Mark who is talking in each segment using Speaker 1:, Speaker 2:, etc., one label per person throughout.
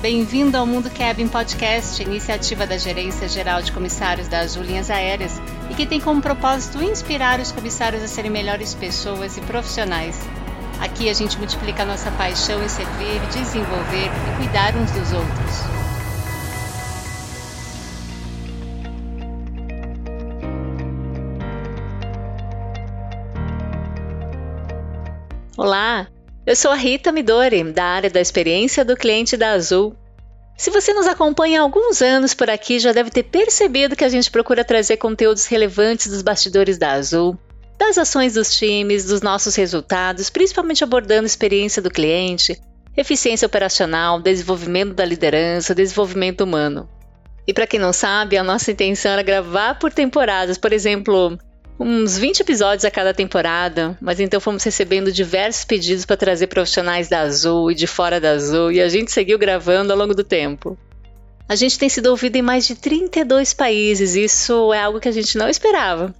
Speaker 1: bem-vindo ao Mundo Cabin Podcast, iniciativa da Gerência Geral de Comissários das Linhas Aéreas e que tem como propósito inspirar os comissários a serem melhores pessoas e profissionais. Aqui a gente multiplica a nossa paixão em servir, desenvolver e cuidar uns dos outros. Olá, eu sou a Rita Midori, da área da experiência do cliente da Azul. Se você nos acompanha há alguns anos por aqui, já deve ter percebido que a gente procura trazer conteúdos relevantes dos bastidores da Azul, das ações dos times, dos nossos resultados, principalmente abordando experiência do cliente, eficiência operacional, desenvolvimento da liderança, desenvolvimento humano. E para quem não sabe, a nossa intenção era gravar por temporadas, por exemplo, uns 20 episódios a cada temporada, mas então fomos recebendo diversos pedidos para trazer profissionais da Azul e de fora da Azul, e a gente seguiu gravando ao longo do tempo. A gente tem sido ouvido em mais de 32 países, isso é algo que a gente não esperava.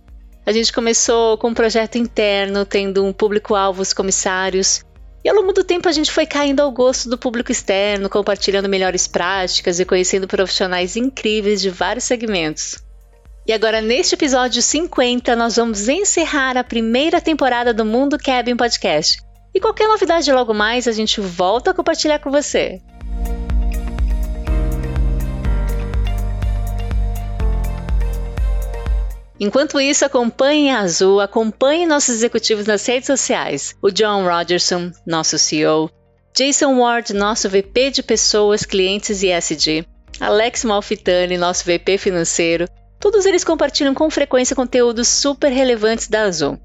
Speaker 1: A gente começou com um projeto interno, tendo um público-alvo os comissários, e ao longo do tempo a gente foi caindo ao gosto do público externo, compartilhando melhores práticas e conhecendo profissionais incríveis de vários segmentos. E agora, neste episódio 50, nós vamos encerrar a primeira temporada do Mundo Cabin Podcast. E qualquer novidade logo mais, a gente volta a compartilhar com você. Enquanto isso, acompanhe a Azul, acompanhe nossos executivos nas redes sociais. O John Rogerson, nosso CEO, Jason Ward, nosso VP de Pessoas, Clientes e SD, Alex Malfitani, nosso VP Financeiro, Todos eles compartilham com frequência conteúdos super relevantes da Azul.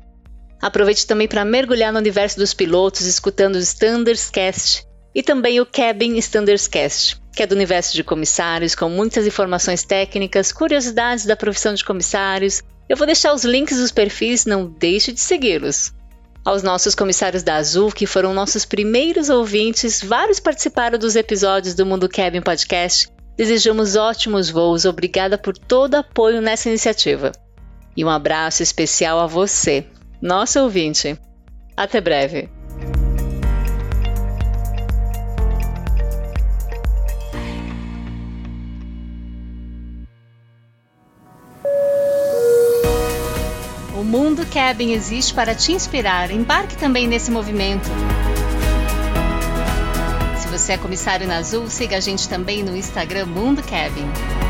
Speaker 1: Aproveite também para mergulhar no universo dos pilotos escutando o Standards Cast e também o Cabin Standards Cast, que é do universo de comissários com muitas informações técnicas, curiosidades da profissão de comissários. Eu vou deixar os links dos perfis, não deixe de segui-los. Aos nossos comissários da Azul, que foram nossos primeiros ouvintes, vários participaram dos episódios do Mundo Cabin Podcast Desejamos ótimos voos, obrigada por todo apoio nessa iniciativa. E um abraço especial a você, nosso ouvinte. Até breve. O Mundo Cabin existe para te inspirar. Embarque também nesse movimento você é comissário na Azul, siga a gente também no Instagram Mundo Cabin.